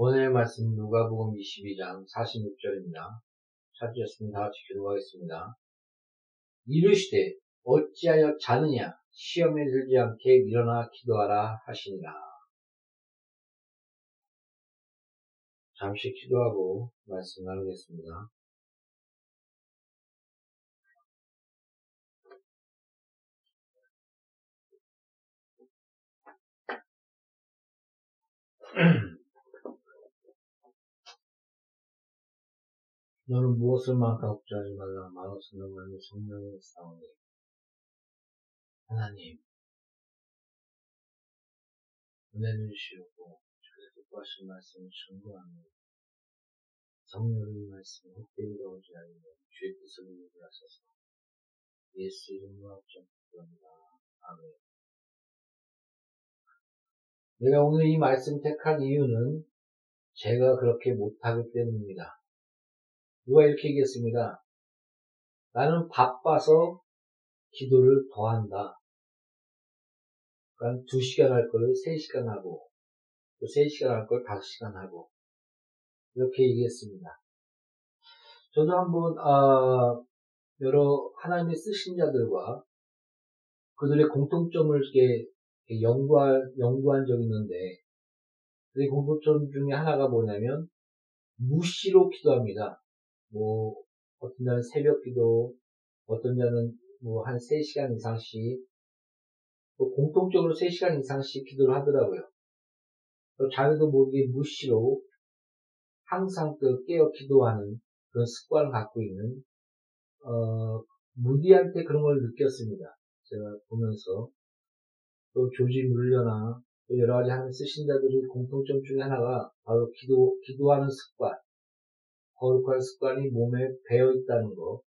오늘의 말씀 누가복음 22장 46절입니다. 찾으셨으면 다 같이 기도하겠습니다. 이르시되 어찌하여 자느냐 시험에 들지 않게 일어나 기도하라 하시니라. 잠시 기도하고 말씀 나누겠습니다. 너는 무엇을 만까 걱정하지 말라 마음으로 너만의 성령의 싸우니 하나님 은혜를 주시고 주께서 뜻하신 말씀을 증거하며 성령의 말씀을 헛되이 오지 않으며 주의 뜻을 이루게 하소서 예수 이름으로 합정합니다. 아멘 내가 오늘 이 말씀 택한 이유는 제가 그렇게 못하기 때문입니다. 누가 이렇게 얘기했습니다. 나는 바빠서 기도를 더 한다. 그러니까 2시간 할 걸 3시간 하고, 또 3시간 할 걸 5시간 하고, 이렇게 얘기했습니다. 저도 한번, 아, 여러 하나님의 쓰신 자들과 그들의 공통점을 이렇게 연구할, 연구한 적이 있는데, 그 공통점 중에 하나가 뭐냐면, 무시로 기도합니다. 뭐, 어떤 자는 새벽 기도, 어떤 자는 뭐 한 3시간 이상씩, 또 공통적으로 3시간 이상씩 기도를 하더라고요. 또 자기도 모르게 무시로 항상 그 깨어 기도하는 그런 습관을 갖고 있는, 어, 무디한테 그런 걸 느꼈습니다. 제가 보면서. 또 조지 물려나, 또 여러 가지 하나님 쓰신 자들의 공통점 중에 하나가 바로 기도, 기도하는 습관. 거룩한 습관이 몸에 배어 있다는 거,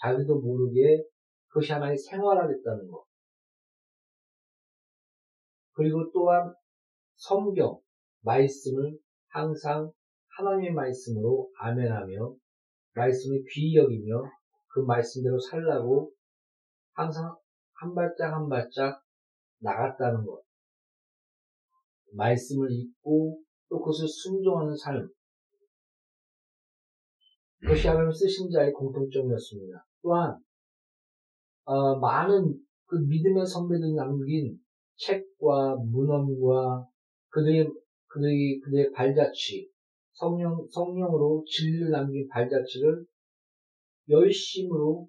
자기도 모르게 그것이 하나의 생활하겠다는 거. 그리고 또한 성경, 말씀을 항상 하나님의 말씀으로 아멘하며 말씀을 귀히 여기며 그 말씀대로 살라고 항상 한 발짝 한 발짝 나갔다는 것. 말씀을 읽고 또 그것을 순종하는 삶. 하나님 쓰신 자의 공통점이었습니다. 또한 어, 많은 그 믿음의 선배들이 남긴 책과 문헌과 그들의 그들의 그들의 발자취 성령 성령으로 진리를 남긴 발자취를 열심으로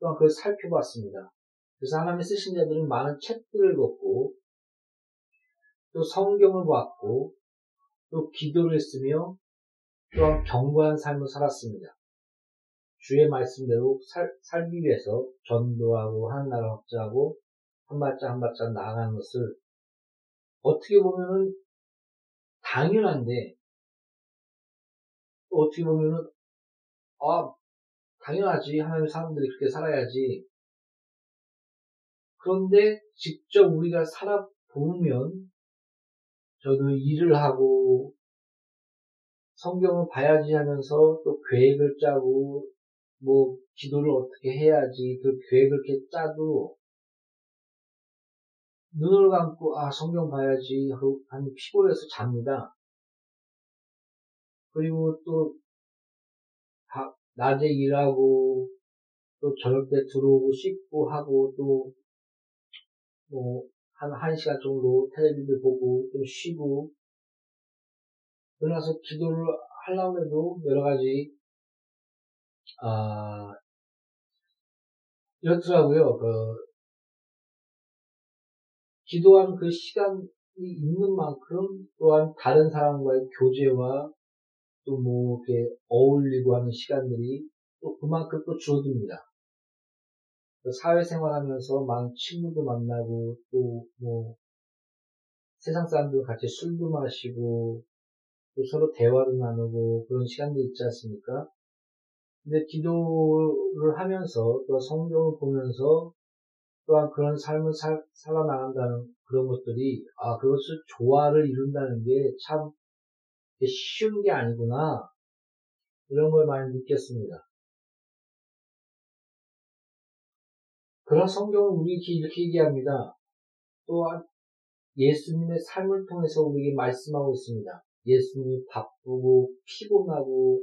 또한 그걸 살펴봤습니다. 그래서 하나님의 쓰신 자들은 많은 책들을 읽었고 또 성경을 봤고 또 기도를 했으며 또한 경고한 삶을 살았습니다. 주의 말씀대로 살, 살기 위해서 전도하고 하나나라 확장하고 한 발짝 한 발짝 나아가는 것을 어떻게 보면은 당연한데 어떻게 보면은 아 당연하지 하나님 사람들이 그렇게 살아야지 그런데 직접 우리가 살아보면 저도 일을 하고 성경을 봐야지 하면서 또 계획을 짜고 뭐 기도를 어떻게 해야지 그 계획을 이렇게 짜도 눈을 감고 아 성경 봐야지 하고 한 피곤해서 잡니다. 그리고 또 낮에 일하고 또 저녁 때 들어오고 씻고 하고 또 뭐 한 1시간 정도 텔레비를 보고 좀 쉬고 그러나서 기도를 하려고 해도 여러 가지 아 이렇더라고요. 그 기도하는 그 시간이 있는 만큼 또한 다른 사람과의 교제와 또 뭐 이렇게 어울리고 하는 시간들이 또 그만큼 또 줄어듭니다. 사회생활 하면서 많은 친구도 만나고 또 뭐 세상 사람들 같이 술도 마시고 또 서로 대화도 나누고 그런 시간도 있지 않습니까? 근데 기도를 하면서 또 성경을 보면서 또한 그런 삶을 살, 살아나간다는 그런 것들이 아 그것을 조화를 이룬다는 게 참 쉬운 게 아니구나 이런 걸 많이 느꼈습니다. 그런 성경을 우리에게 이렇게 얘기합니다. 또한 예수님의 삶을 통해서 우리에게 말씀하고 있습니다. 예수님이 바쁘고 피곤하고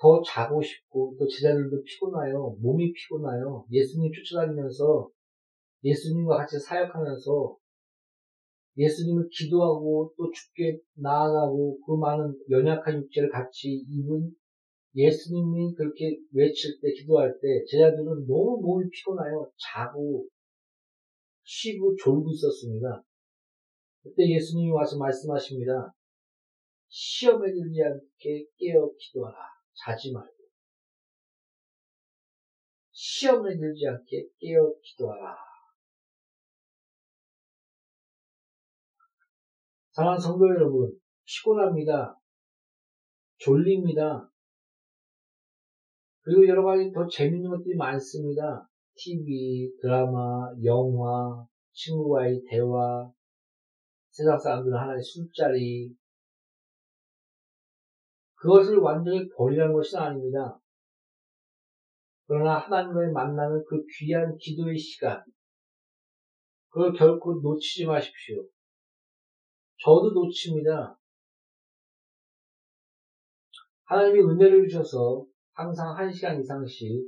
더 자고 싶고 또 제자들도 피곤해요. 몸이 피곤해요. 예수님 쫓아다니면서 예수님과 같이 사역하면서 예수님을 기도하고 또 죽게 나아가고 그 많은 연약한 육체를 같이 입은 예수님이 그렇게 외칠 때 기도할 때 제자들은 너무 몸이 피곤해요. 자고 쉬고 졸고 있었습니다. 그때 예수님이 와서 말씀하십니다. 시험에 들지 않게 깨어 기도하라. 자지 말고. 시험에 들지 않게 깨어 기도하라. 사랑하는 성도 여러분, 피곤합니다. 졸립니다. 그리고 여러 가지 더 재밌는 것들이 많습니다. TV, 드라마, 영화, 친구와의 대화, 세상 사람들은 하나의 술자리, 그것을 완전히 버리라는 것은 아닙니다. 그러나 하나님과의 만나는 그 귀한 기도의 시간, 그걸 결코 놓치지 마십시오. 저도 놓칩니다. 하나님이 은혜를 주셔서 항상 한 시간 이상씩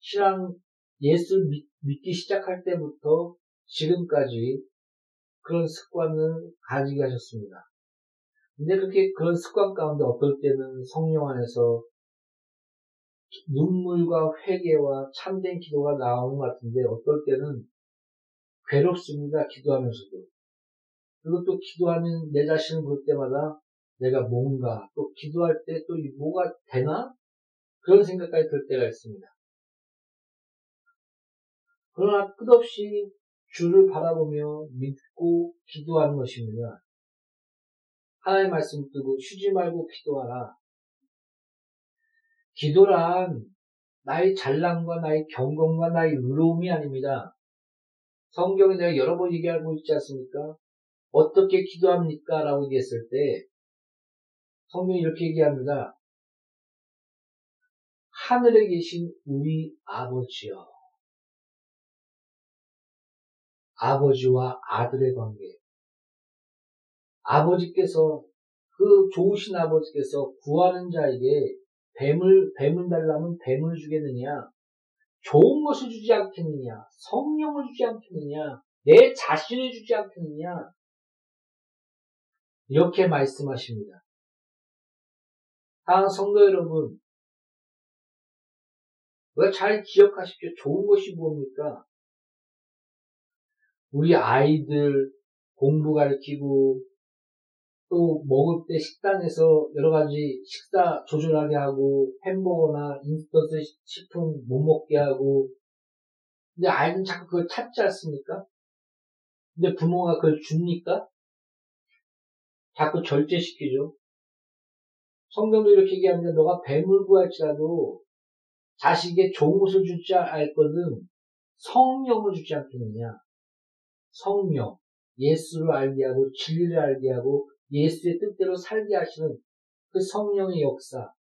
신앙 예수 믿, 믿기 시작할 때부터 지금까지 그런 습관을 가지게 하셨습니다. 근데 그렇게 그런 습관 가운데 어떨 때는 성령 안에서 눈물과 회개와 참된 기도가 나오는 것 같은데 어떨 때는 괴롭습니다. 기도하면서도. 그리고 또 기도하는 내 자신을 볼 때마다 내가 뭔가 또 기도할 때 또 뭐가 되나? 그런 생각까지 들 때가 있습니다. 그러나 끝없이 주를 바라보며 믿고 기도하는 것입니다. 하나의 말씀 뜨고 쉬지 말고 기도하라. 기도란 나의 잘남과 나의 경건과 나의 의로움이 아닙니다. 성경에 내가 여러 번 얘기하고 있지 않습니까? 어떻게 기도합니까? 라고 얘기했을 때 성경이 이렇게 얘기합니다. 하늘에 계신 우리 아버지여. 아버지와 아들의 관계. 아버지께서 그 좋으신 아버지께서 구하는 자에게 뱀을 뱀을 달라면 뱀을 주겠느냐? 좋은 것을 주지 않겠느냐? 성령을 주지 않겠느냐? 내 자신을 주지 않겠느냐? 이렇게 말씀하십니다. 다 성도 여러분, 잘 기억하십시오. 좋은 것이 뭡니까? 우리 아이들 공부 가르치고 또 먹을 때 식당에서 여러 가지 식사 조절하게 하고 햄버거나 인스턴트 식품 못 먹게 하고 근데 아이는 자꾸 그걸 찾지 않습니까? 근데 부모가 그걸 줍니까? 자꾸 절제시키죠. 성경도 이렇게 얘기합니다. 너가 뱀을 구할지라도 자식에게 좋은 것을 주지 않거든 성령을 주지 않겠느냐. 성령, 예수를 알게 하고 진리를 알게 하고 예수의 뜻대로 살게 하시는 그 성령의 역사.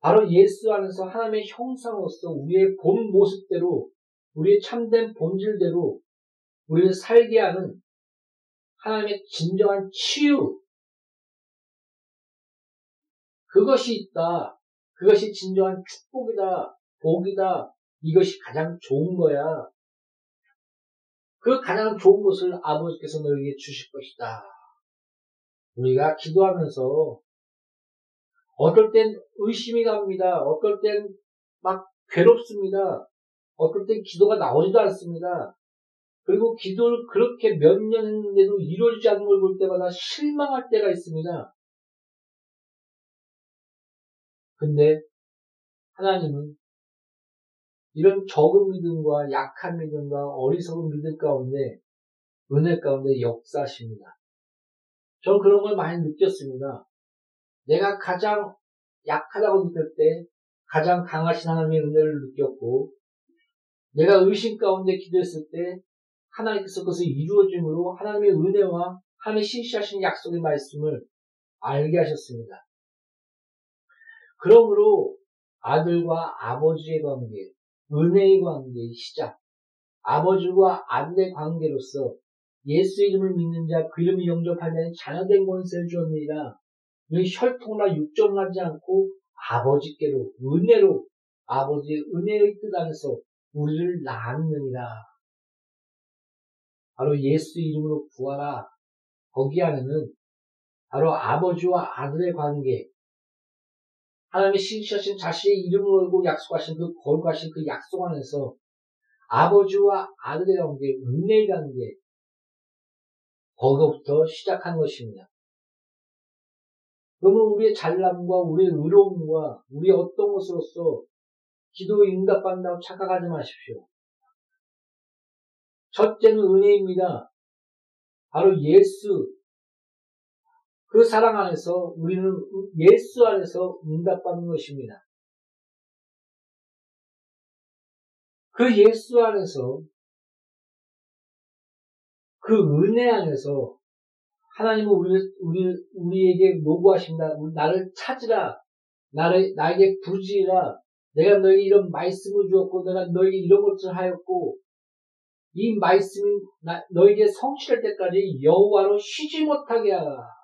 바로 예수 안에서 하나님의 형상으로서 우리의 본 모습대로 우리의 참된 본질대로 우리를 살게 하는 하나님의 진정한 치유. 그것이 있다. 그것이 진정한 축복이다. 복이다. 이것이 가장 좋은 거야. 그 가장 좋은 것을 아버지께서 너에게 주실 것이다. 우리가 기도하면서 어떨 땐 의심이 갑니다. 어떨 땐 막 괴롭습니다. 어떨 땐 기도가 나오지도 않습니다. 그리고 기도를 그렇게 몇 년 했는데도 이루어지지 않는 걸 볼 때마다 실망할 때가 있습니다. 근데 하나님은 이런 적은 믿음과 약한 믿음과 어리석은 믿음 가운데 은혜 가운데 역사십니다. 저는 그런 걸 많이 느꼈습니다. 내가 가장 약하다고 느낄 때 가장 강하신 하나님의 은혜를 느꼈고 내가 의심 가운데 기도했을 때 하나님께서 그것을 이루어짐으로 하나님의 은혜와 하나님의 신시하신 약속의 말씀을 알게 하셨습니다. 그러므로 아들과 아버지의 관계, 은혜의 관계의 시작, 아버지와 아들의 관계로서 예수 이름을 믿는 자, 그 이름을 영접하는 자녀된 권세를 주었느니라. 너희 혈통이나 육정하지 않고 아버지께로 은혜로 아버지의 은혜의 뜻 안에서 우리를 낳았느니라. 바로 예수 이름으로 구하라. 거기 안에는 바로 아버지와 아들의 관계, 하나님의 신실하신 자신의 이름을 걸고 약속하신 그 거룩하신 그 약속 안에서 아버지와 아들의 관계, 은혜의 관계, 거기부터 시작한 것입니다. 그러면 우리의 잘남과 우리의 의로움과 우리의 어떤 것으로서 기도에 응답받는다고 착각하지 마십시오. 첫째는 은혜입니다. 바로 예수, 그 사랑 안에서 우리는 예수 안에서 응답받는 것입니다. 그 예수 안에서 그 은혜 안에서 하나님은 우리, 우리, 우리에게 요구하십니다. 나를 찾으라. 나를, 나에게 부르지라. 내가 너에게 이런 말씀을 주었고, 내가 너에게 이런 것을 하였고, 이 말씀이 너에게 성취될 때까지 여호와로 쉬지 못하게 하라.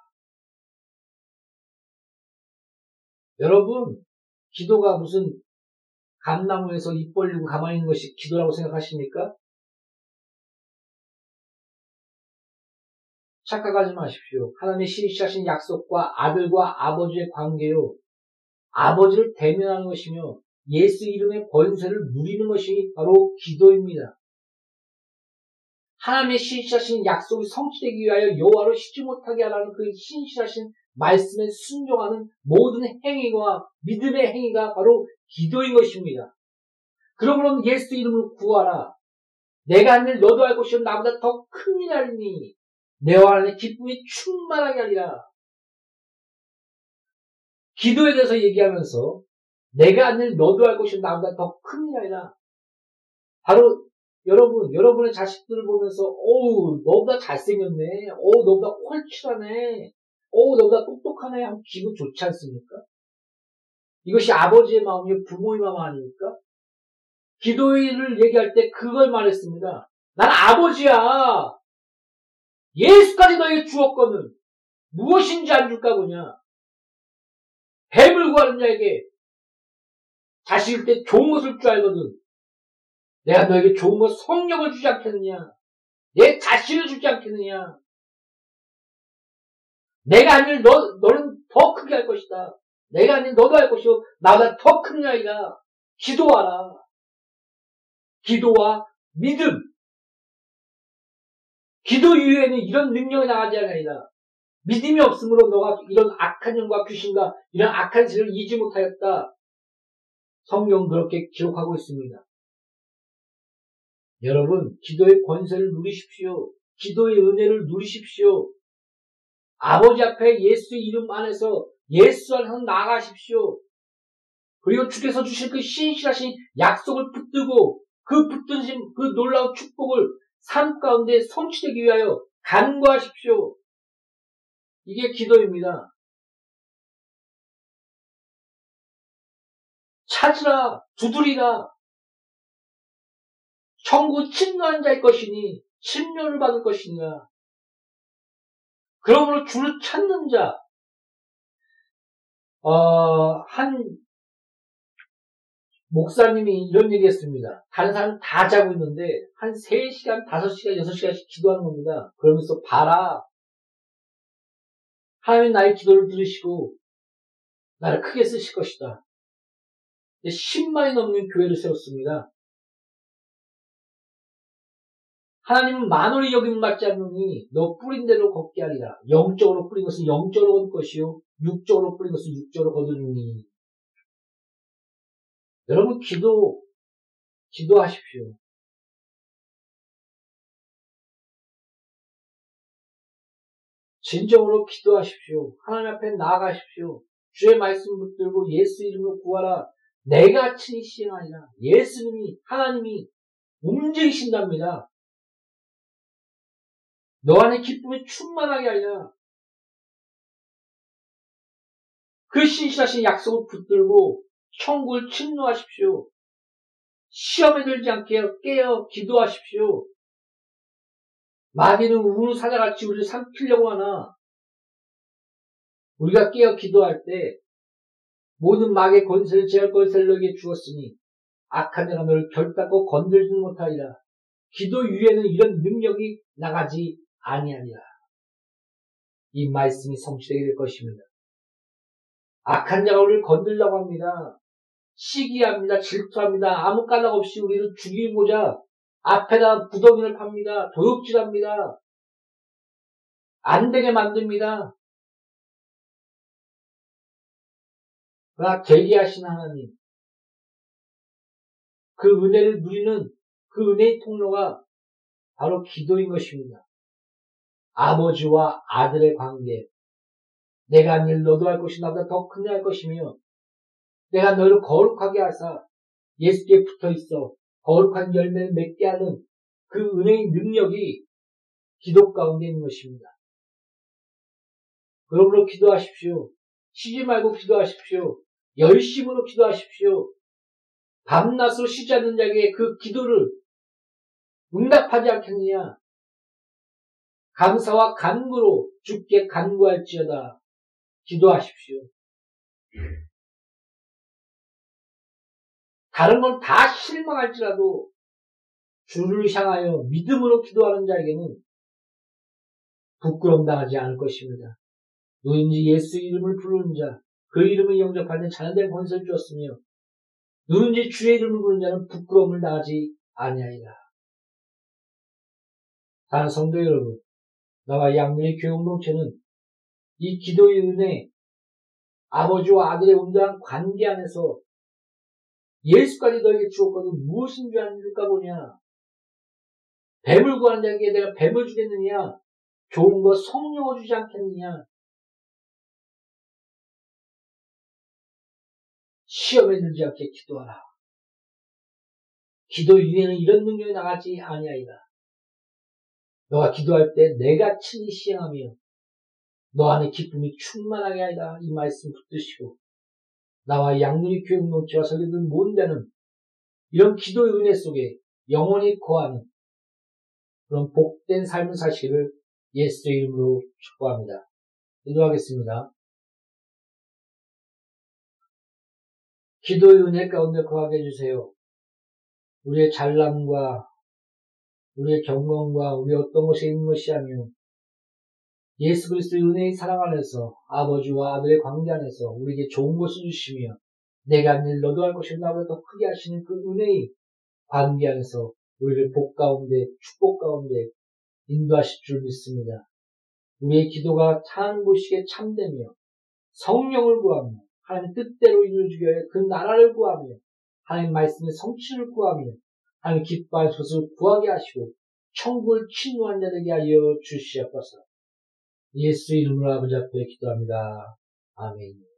여러분, 기도가 무슨 감나무에서 입 벌리고 가만히 있는 것이 기도라고 생각하십니까? 착각하지 마십시오. 하나님의 신실하신 약속과 아들과 아버지의 관계요. 아버지를 대면하는 것이며 예수 이름의 권세를 누리는 것이 바로 기도입니다. 하나님의 신실하신 약속이 성취되기 위하여 여호와로 쉬지 못하게 하라는 그 신실하신 말씀에 순종하는 모든 행위와 믿음의 행위가 바로 기도인 것입니다. 그러므로 예수 이름으로 구하라. 내가 하는 너도 알 것이요 나보다 더 큰 일 하리니 내와 안에 기쁨이 충만하게 하리라. 기도에 대해서 얘기하면서 내가 하는 너도 알 것이요 나보다 더 큰 일 하리라. 바로 여러분, 여러분의 자식들을 보면서, 어우, 너보다 잘생겼네. 어우, 너보다 콜칠하네. 어, 너보다 똑똑하네 하면 기분 좋지 않습니까? 이것이 아버지의 마음이요, 부모의 마음 아닙니까? 기도를 얘기할 때 그걸 말했습니다. 난 아버지야! 예수까지 너에게 주었거든. 무엇인지 안 줄까 보냐? 뱀을 구하는 자에게 자식일 때 좋은 것을 줄 알거든. 내가 너에게 좋은 것 성령을 주지 않겠느냐? 내 자신을 주지 않겠느냐? 내가 아닌 너, 너는 더 크게 할 것이다. 내가 아닌 너도 할 것이요. 나보다 더큰 이야기가 기도하라. 기도와 믿음. 기도 이후에는 이런 능력이 나가지 않으리라. 믿음이 없으므로 너가 이런 악한 영과 귀신과 이런 악한 죄를 이지 못하였다. 성경 그렇게 기록하고 있습니다. 여러분, 기도의 권세를 누리십시오. 기도의 은혜를 누리십시오. 아버지 앞에 예수 이름 안에서 예수 안에서 나가십시오. 그리고 주께서 주실 그 신실하신 약속을 붙들고 그 붙드신 그 놀라운 축복을 삶 가운데 성취되기 위하여 간구하십시오. 이게 기도입니다. 찾으라, 두드리라. 천국 침노한 자일 것이니 침노를 받을 것이냐. 그러므로 주를 찾는 자, 어, 한 목사님이 이런 얘기 했습니다. 다른 사람 다 자고 있는데, 한 3시간, 5시간, 6시간씩 기도하는 겁니다. 그러면서 봐라. 하나님 나의 기도를 들으시고, 나를 크게 쓰실 것이다. 10만이 넘는 교회를 세웠습니다. 하나님은 만원이 여김 받지 않느니 너 뿌린 대로 걷게 하리라. 영적으로 뿌린 것은 영적으로 거둘 것이요 육적으로 뿌린 것은 육적으로 거두니. 여러분 기도 기도하십시오. 진정으로 기도하십시오. 하나님 앞에 나아가십시오. 주의 말씀 붙들고 예수 이름으로 구하라. 내가 친히 시행하리라. 예수님이 하나님이 움직이신답니다. 너 안에 기쁨이 충만하게 하리라. 그 신실하신 약속을 붙들고 천국을 침노하십시오. 시험에 들지 않게 깨어 기도하십시오. 마귀는 우는 사자같이 우리를 삼키려고 하나 우리가 깨어 기도할 때 모든 마귀의 권세를 제할 권세를 너에게 주었으니 악한 자가 너를 결단코 건들지 못하리라. 기도 위에는 이런 능력이 나가지 아니하리라. 이 말씀이 성취되게 될 것입니다. 악한 자가 우리를 건들려고 합니다. 시기합니다. 질투합니다. 아무 까닭 없이 우리를 죽이고자 앞에다 부동이를 팝니다. 도둑질합니다. 안 되게 만듭니다. 그러나 대기하신 하나님, 그 은혜를 누리는 그 은혜의 통로가 바로 기도인 것입니다. 아버지와 아들의 관계. 내가 한일 너도 할 것이 나보다 더큰일할 것이며 내가 너를 거룩하게 하사 예수께 붙어 있어 거룩한 열매를 맺게 하는 그 은혜의 능력이 기도 가운데 있는 것입니다. 그러므로 기도하십시오. 쉬지 말고 기도하십시오. 열심으로 기도하십시오. 밤낮으로 쉬지 않는 자에게 그 기도를 응답하지 않겠느냐? 감사와 간구로 죽게 간구할지어다. 기도하십시오. 다른 건 다 실망할지라도 주를 향하여 믿음으로 기도하는 자에게는 부끄럼 당하지 않을 것입니다. 누군지 예수 이름을 부르는 자, 그 이름을 영접하는 자녀된 권세를 주었으며 누군지 주의 이름을 부르는 자는 부끄러움을 당하지 아니하리라. 다른 성도 여러분, 나와 양면의 교육공체는 이 기도의 은혜, 아버지와 아들의 온전한 관계 안에서 예수까지 너에게 주었거든 무엇인 줄 아는가 보냐? 뱀을 구하는 자에게 내가 뱀을 주겠느냐? 좋은 거 성령을 주지 않겠느냐? 시험에 들지 않게 기도하라. 기도 위에는 이런 능력이 나가지 아니하리라. 너가 기도할 때 내가 친히 시행하며 너 안에 기쁨이 충만하게 하리라 이 말씀 붙드시고 나와 양누리 교육 설교들 모든 자는 이런 기도의 은혜 속에 영원히 거하는 그런 복된 삶을 사시기를 예수의 이름으로 축복합니다. 기도하겠습니다. 기도의 은혜 가운데 거하게 해주세요. 우리의 잘남과 우리의 경건과 우리 어떤 것이 있는 것이 아니요 예수 그리스도의 은혜의 사랑 안에서 아버지와 아들의 관계 안에서 우리에게 좋은 것을 주시며 내가 늘 너도 할 것을 나보다 더 크게 하시는 그 은혜의 관계 안에서 우리를 복 가운데 축복 가운데 인도하실 줄 믿습니다. 우리의 기도가 참 보시기에 참되며 성령을 구하며 하나님 뜻대로 이루어지게 그 나라를 구하며 하나님 말씀의 성취를 구하며 기뻐할 소을 구하게 하시고 천국을 침노한 자들에게 하여 주시옵소서. 예수 이름으로 아버지 앞에 기도합니다. 아멘.